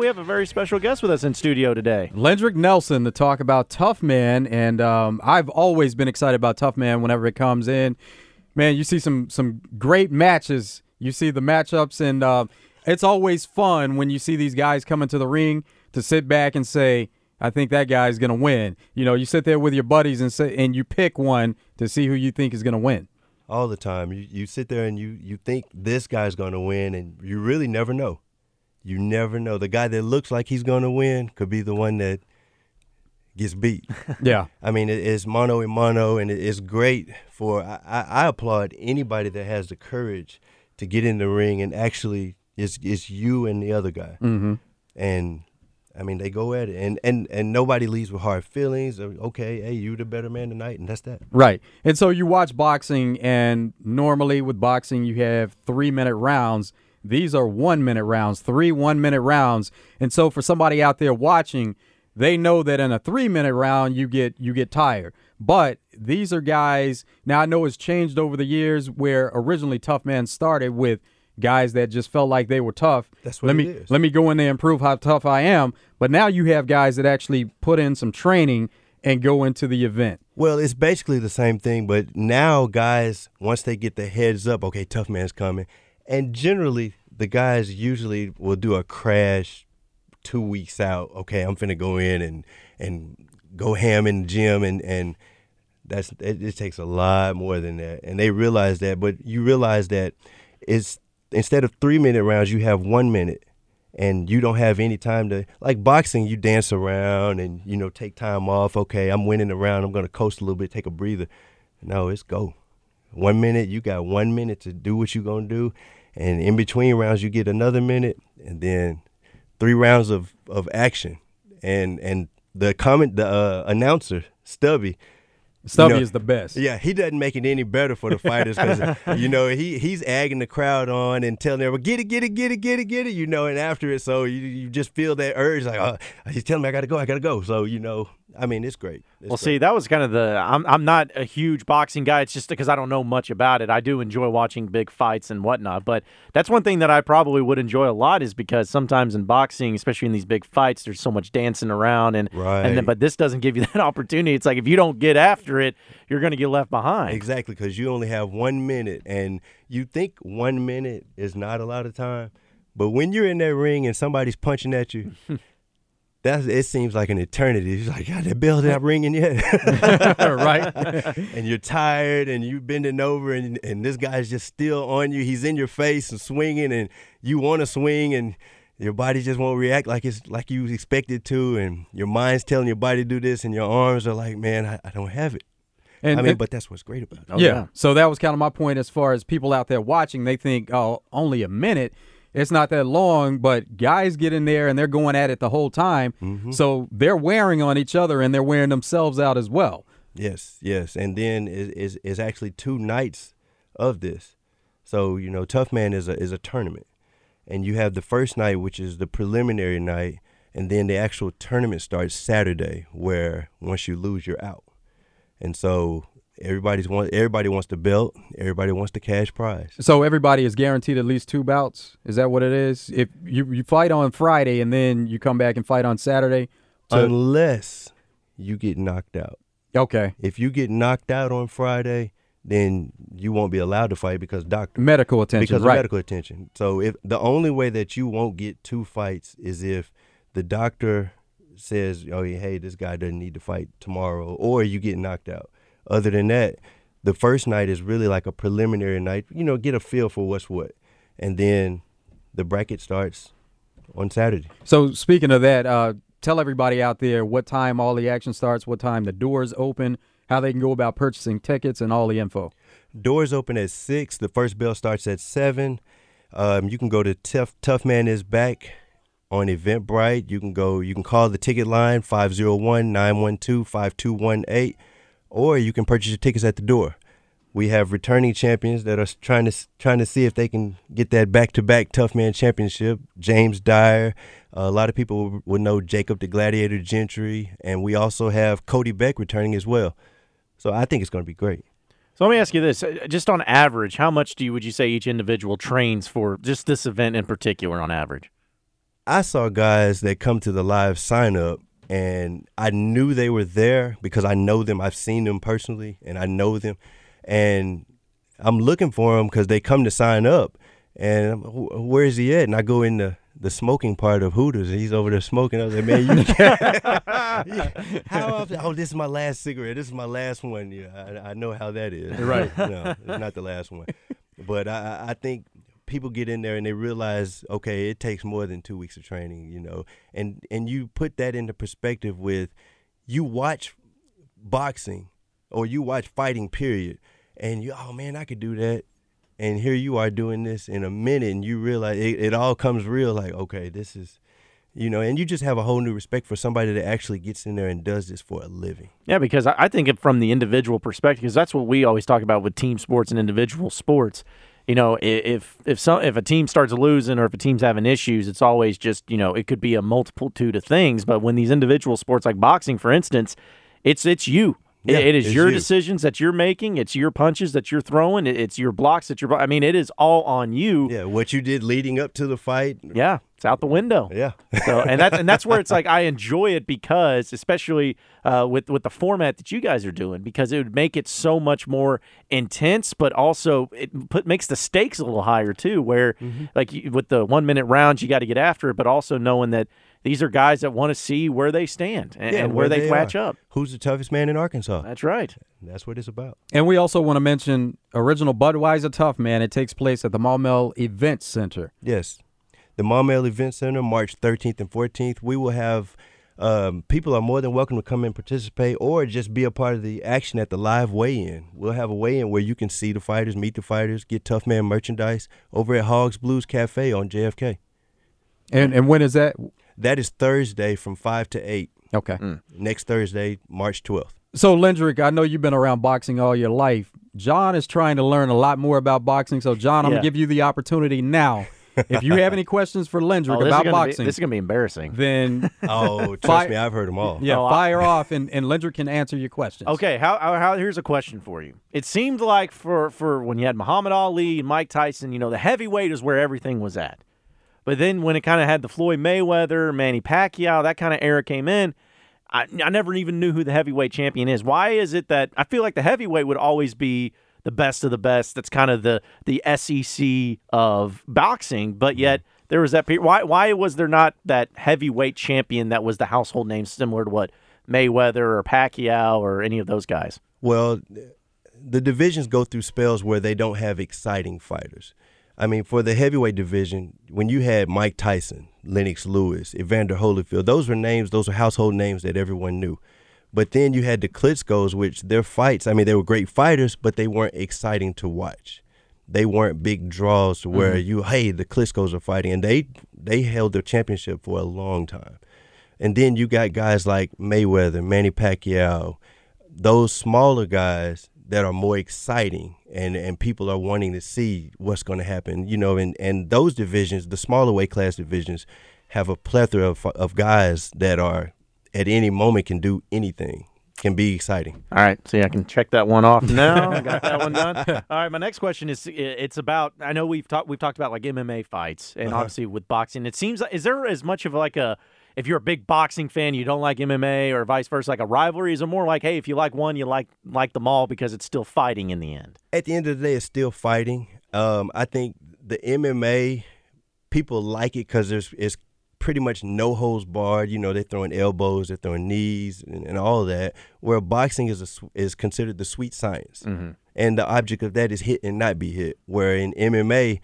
We have a very special guest with us in studio today. Lendrick Nelson to talk about Tough Man, and um, I've always been excited about Tough Man whenever it comes in. Man, you see some some great matches. You see the matchups, and uh, it's always fun when you see these guys come into the ring to sit back and say, "I think that guy's gonna win." You know, you sit there with your buddies and say, and you pick one to see who you think is gonna win. All the time, you you sit there and you you think this guy's gonna win, and you really never know you never know. The guy that looks like he's going to win could be the one that gets beat. Yeah. I mean, it, it's mono and mono, and it, it's great for. I, I, applaud anybody that has the courage to get in the ring and actually it's it's you and the other guy. Mm-hmm. And I mean, they go at it, and and and nobody leaves with hard feelings. Okay, hey, you the better man tonight, and that's that. Right. And so you watch boxing, and normally with boxing, you have three minute rounds these are one minute rounds, three one minute rounds. And so for somebody out there watching, they know that in a three minute round you get you get tired. But these are guys now I know it's changed over the years where originally Tough Man started with guys that just felt like they were tough. That's what let me is. let me go in there and prove how tough I am. But now you have guys that actually put in some training and go into the event. Well, it's basically the same thing, but now guys, once they get the heads up, okay, tough man's coming, and generally the guys usually will do a crash two weeks out. Okay, I'm finna go in and and go ham in the gym and and that's it, takes a lot more than that. And they realize that, but you realize that it's instead of three minute rounds, you have one minute. And you don't have any time to like boxing you dance around and you know take time off. Okay i'm winning the round. I'm going to coast a little bit take a breather. No it's go. One minute you got one minute to do what you're going to do and in between rounds you get another minute, and then three rounds of of action, and and the comment the uh, announcer Stubby. Stubby you know, is the best. Yeah, he doesn't make it any better for the fighters because you know he he's agging the crowd on and telling everyone get it, get it, get it, get it, get it. You know, and after it, so you you just feel that urge like oh, he's telling me I got to go, I got to go. So you know, I mean, it's great. It's well, great. see, that was kind of the. I'm I'm not a huge boxing guy. It's just because I don't know much about it. I do enjoy watching big fights and whatnot, but that's one thing that I probably would enjoy a lot is because sometimes in boxing, especially in these big fights, there's so much dancing around and right. and then, but this doesn't give you that opportunity. It's like if you don't get after it, you're going to get left behind. Exactly, because you only have one minute, and you think one minute is not a lot of time, but when you're in that ring and somebody's punching at you. that's it seems like an eternity. It's like, God, that bell not ringing yet. right. and you're tired and you're bending over and, and this guy's just still on you. He's in your face and swinging and you want to swing and your body just won't react like it's like you expected to and your mind's telling your body to do this and your arms are like, man, I, I don't have it. And, I mean, but that's what's great about it. Oh, yeah. yeah. So that was kind of my point as far as people out there watching. They think, oh, only a minute it's not that long, but guys get in there and they're going at it the whole time. Mm-hmm. So they're wearing on each other and they're wearing themselves out as well. Yes, yes. And then is is is actually two nights of this. So, you know, Tough Man is a is a tournament. And you have the first night which is the preliminary night, and then the actual tournament starts Saturday where once you lose you're out. And so Everybody's want everybody wants the belt. Everybody wants the cash prize. So everybody is guaranteed at least two bouts. Is that what it is? If you you fight on Friday and then you come back and fight on Saturday, to- unless you get knocked out. Okay. If you get knocked out on Friday, then you won't be allowed to fight because doctor medical attention because right. of medical attention. So if the only way that you won't get two fights is if the doctor says, "Oh, hey, this guy doesn't need to fight tomorrow," or you get knocked out. Other than that, the first night is really like a preliminary night. You know, get a feel for what's what, and then the bracket starts on Saturday. So speaking of that, uh, tell everybody out there what time all the action starts, what time the doors open, how they can go about purchasing tickets, and all the info. Doors open at six. The first bell starts at seven. Um, you can go to Tough Tough Man is back on Eventbrite. You can go. You can call the ticket line 501-912-5218 or you can purchase your tickets at the door. We have returning champions that are trying to trying to see if they can get that back-to-back Tough Man Championship. James Dyer, a lot of people would know Jacob the Gladiator Gentry, and we also have Cody Beck returning as well. So I think it's going to be great. So let me ask you this: uh, just on average, how much do you would you say each individual trains for just this event in particular on average? I saw guys that come to the live sign up and I knew they were there because I know them. I've seen them personally and I know them. And I'm looking for them because they come to sign up. And I'm, where is he at? And I go in the, the smoking part of Hooters and he's over there smoking. I was like, man, you can't. how often? Oh, this is my last cigarette. This is my last one. Yeah, I, I know how that is. Right. no, it's not the last one. But I- I think people get in there and they realize, okay, it takes more than two weeks of training, you know, and and you put that into perspective with, you watch boxing, or you watch fighting, period, and you, oh man, I could do that, and here you are doing this in a minute, and you realize it, it all comes real, like, okay, this is. You know, and you just have a whole new respect for somebody that actually gets in there and does this for a living. Yeah, because I, think from the individual perspective, because that's what we always talk about with team sports and individual sports. You know, if if some if a team starts losing or if a team's having issues, it's always just you know it could be a multiple multitude of things. But when these individual sports like boxing, for instance, it's it's you. It- Yeah, it is your you. decisions that you're making. It's your punches that you're throwing. It's your blocks that you're. I mean, it is all on you. Yeah, what you did leading up to the fight. Yeah, it's out the window. Yeah. So and that's and that's where it's like I enjoy it because especially uh, with with the format that you guys are doing because it would make it so much more intense, but also it put makes the stakes a little higher too. Where like you, with the one minute rounds, you got to get after it, but also knowing that these are guys that want to see where they stand and, and where, they, match up. Who's the toughest man in Arkansas? That's right. That's what it's about. And we also want to mention original Budweiser Tough Man. It takes place at the Maumelle Event Center. Yes. The Maumelle Event Center, March 13th and 14th. We will have um, people are more than welcome to come and participate or just be a part of the action at the live weigh-in. We'll have a weigh-in where you can see the fighters, meet the fighters, get Tough Man merchandise over at Hogs Blues Cafe on JFK. And and when is that? That is Thursday from 5 to 8. Okay. Mm. Next Thursday, March 12th. So Lendrick, I know you've been around boxing all your life. John is trying to learn a lot more about boxing. So John, I'm Yeah. gonna give you the opportunity now. if you have any questions for Lendrick Oh, about gonna be, boxing, this is gonna be embarrassing. then Oh, trust Fi- me, I've heard them all. yeah, Oh, I- fire off, and and Lendrick can answer your questions. Okay, how, how, how here's a question for you. It seemed like for for when you had Muhammad Ali and Mike Tyson, you know, the heavyweight is where everything was at. But then when it kind of had the Floyd Mayweather, Manny Pacquiao, that kind of era came in, I, I never even knew who the heavyweight champion is. Why is it that I feel like the heavyweight would always be the best of the best? That's kind of the the SEC of boxing, but mm-hmm. yet there was that period. Why why was there not that heavyweight champion that was the household name similar to what Mayweather or Pacquiao or any of those guys? Well, the divisions go through spells where they don't have exciting fighters. I mean, for the heavyweight division, when you had Mike Tyson, Lennox Lewis, Evander Holyfield, those were names, those were household names that everyone knew. But then you had the Klitschko's, which their fights, I mean, they were great fighters, but they weren't exciting to watch. They weren't big draws to where mm-hmm. you, hey, the Klitschko's are fighting, and they they held their championship for a long time. And then you got guys like Mayweather, Manny Pacquiao, those smaller guys that are more exciting and, and people are wanting to see what's going to happen, you know, and, and those divisions, the smaller weight class divisions, have a plethora of, of guys that are at any moment can do anything, can be exciting. All right, see, I can check that one off now. Got that one done. All right, my next question is: It's about. I know we've talked we've talked about like MMA fights, and uh-huh. obviously with boxing, it seems like is there as much of like a if you're a big boxing fan, you don't like MMA, or vice versa, like a rivalry? Is it more like, hey, if you like one, you like like them all because it's still fighting in the end? At the end of the day, it's still fighting. Um, I think the MMA people like it because there's it's pretty much no holds barred. You know, they're throwing elbows, they're throwing knees, and, and all that. Where boxing is a, is considered the sweet science, and the object of that is hit and not be hit. Where in MMA,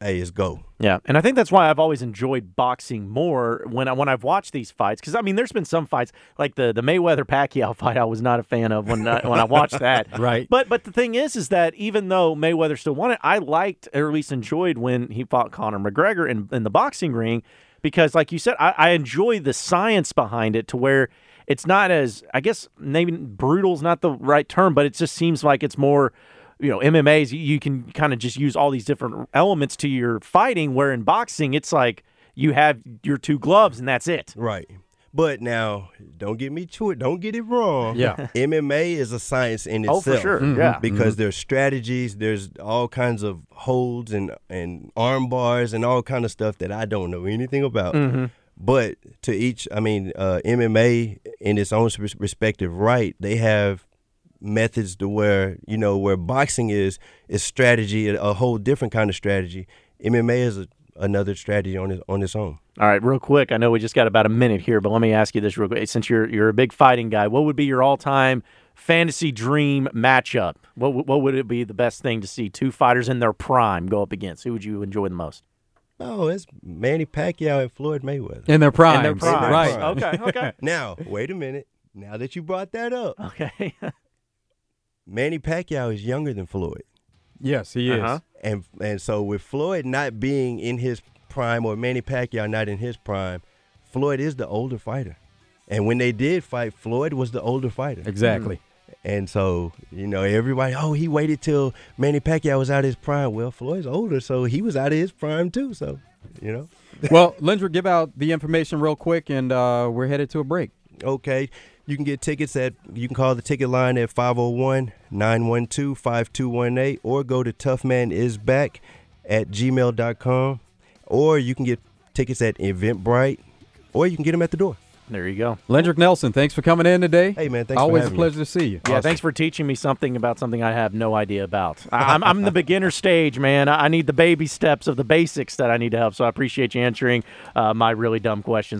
hey, is go. Yeah, and I think that's why I've always enjoyed boxing more when I when I've watched these fights. Because I mean, there's been some fights like the the Mayweather Pacquiao fight I was not a fan of when I, when I watched that. Right. But but the thing is, is that even though Mayweather still won it, I liked or at least enjoyed when he fought Conor McGregor in in the boxing ring because, like you said, I, I enjoy the science behind it to where it's not as I guess maybe brutal is not the right term, but it just seems like it's more you know, MMA's you- you can kind of just use all these different elements to your fighting. Where in boxing, it's like you have your two gloves and that's it. Right. But now, don't get me to it. Don't get it wrong. Yeah. MMA is a science in itself. Oh, for sure. Mm-hmm. Yeah. Because mm-hmm. there's strategies, there's all kinds of holds and and arm bars and all kind of stuff that I don't know anything about. Mm-hmm. But to each, I mean, uh, MMA in its own respective right, they have methods to where you know where boxing is is strategy, a whole different kind of strategy. MMA is a, another strategy on its on its own. All right, real quick. I know we just got about a minute here, but let me ask you this real quick. Since you're you're a big fighting guy, what would be your all-time fantasy dream matchup? What would- what would it be the best thing to see two fighters in their prime go up against? Who would you enjoy the most? Oh, it's Manny Pacquiao and Floyd Mayweather. In their prime. In their prime. Right. Okay. Okay. Now, wait a minute. Now that you brought that up, okay. Manny Pacquiao is younger than Floyd. Yes, he is. Uh-huh. And and so with Floyd not being in his prime or Manny Pacquiao not in his prime, Floyd is the older fighter. And when they did fight, Floyd was the older fighter. Exactly. And so, you know, everybody, oh, he waited till Manny Pacquiao was out of his prime. Well, Floyd's older, so he was out of his prime too. So, you know. well, Lindra, give out the information real quick, and uh, we're headed to a break. Okay. You can get tickets at, you can call the ticket line at 501 912 5218 or go to toughmanisback at gmail.com or you can get tickets at Eventbrite or you can get them at the door. There you go. Lendrick Nelson, thanks for coming in today. Hey, man, thanks for Always a having me. pleasure to see you. Yeah, thanks for teaching me something about something I have no idea about. I- I'm, I'm the beginner stage, man. I I need the baby steps of the basics that I need to help. So I appreciate you answering uh, my really dumb questions.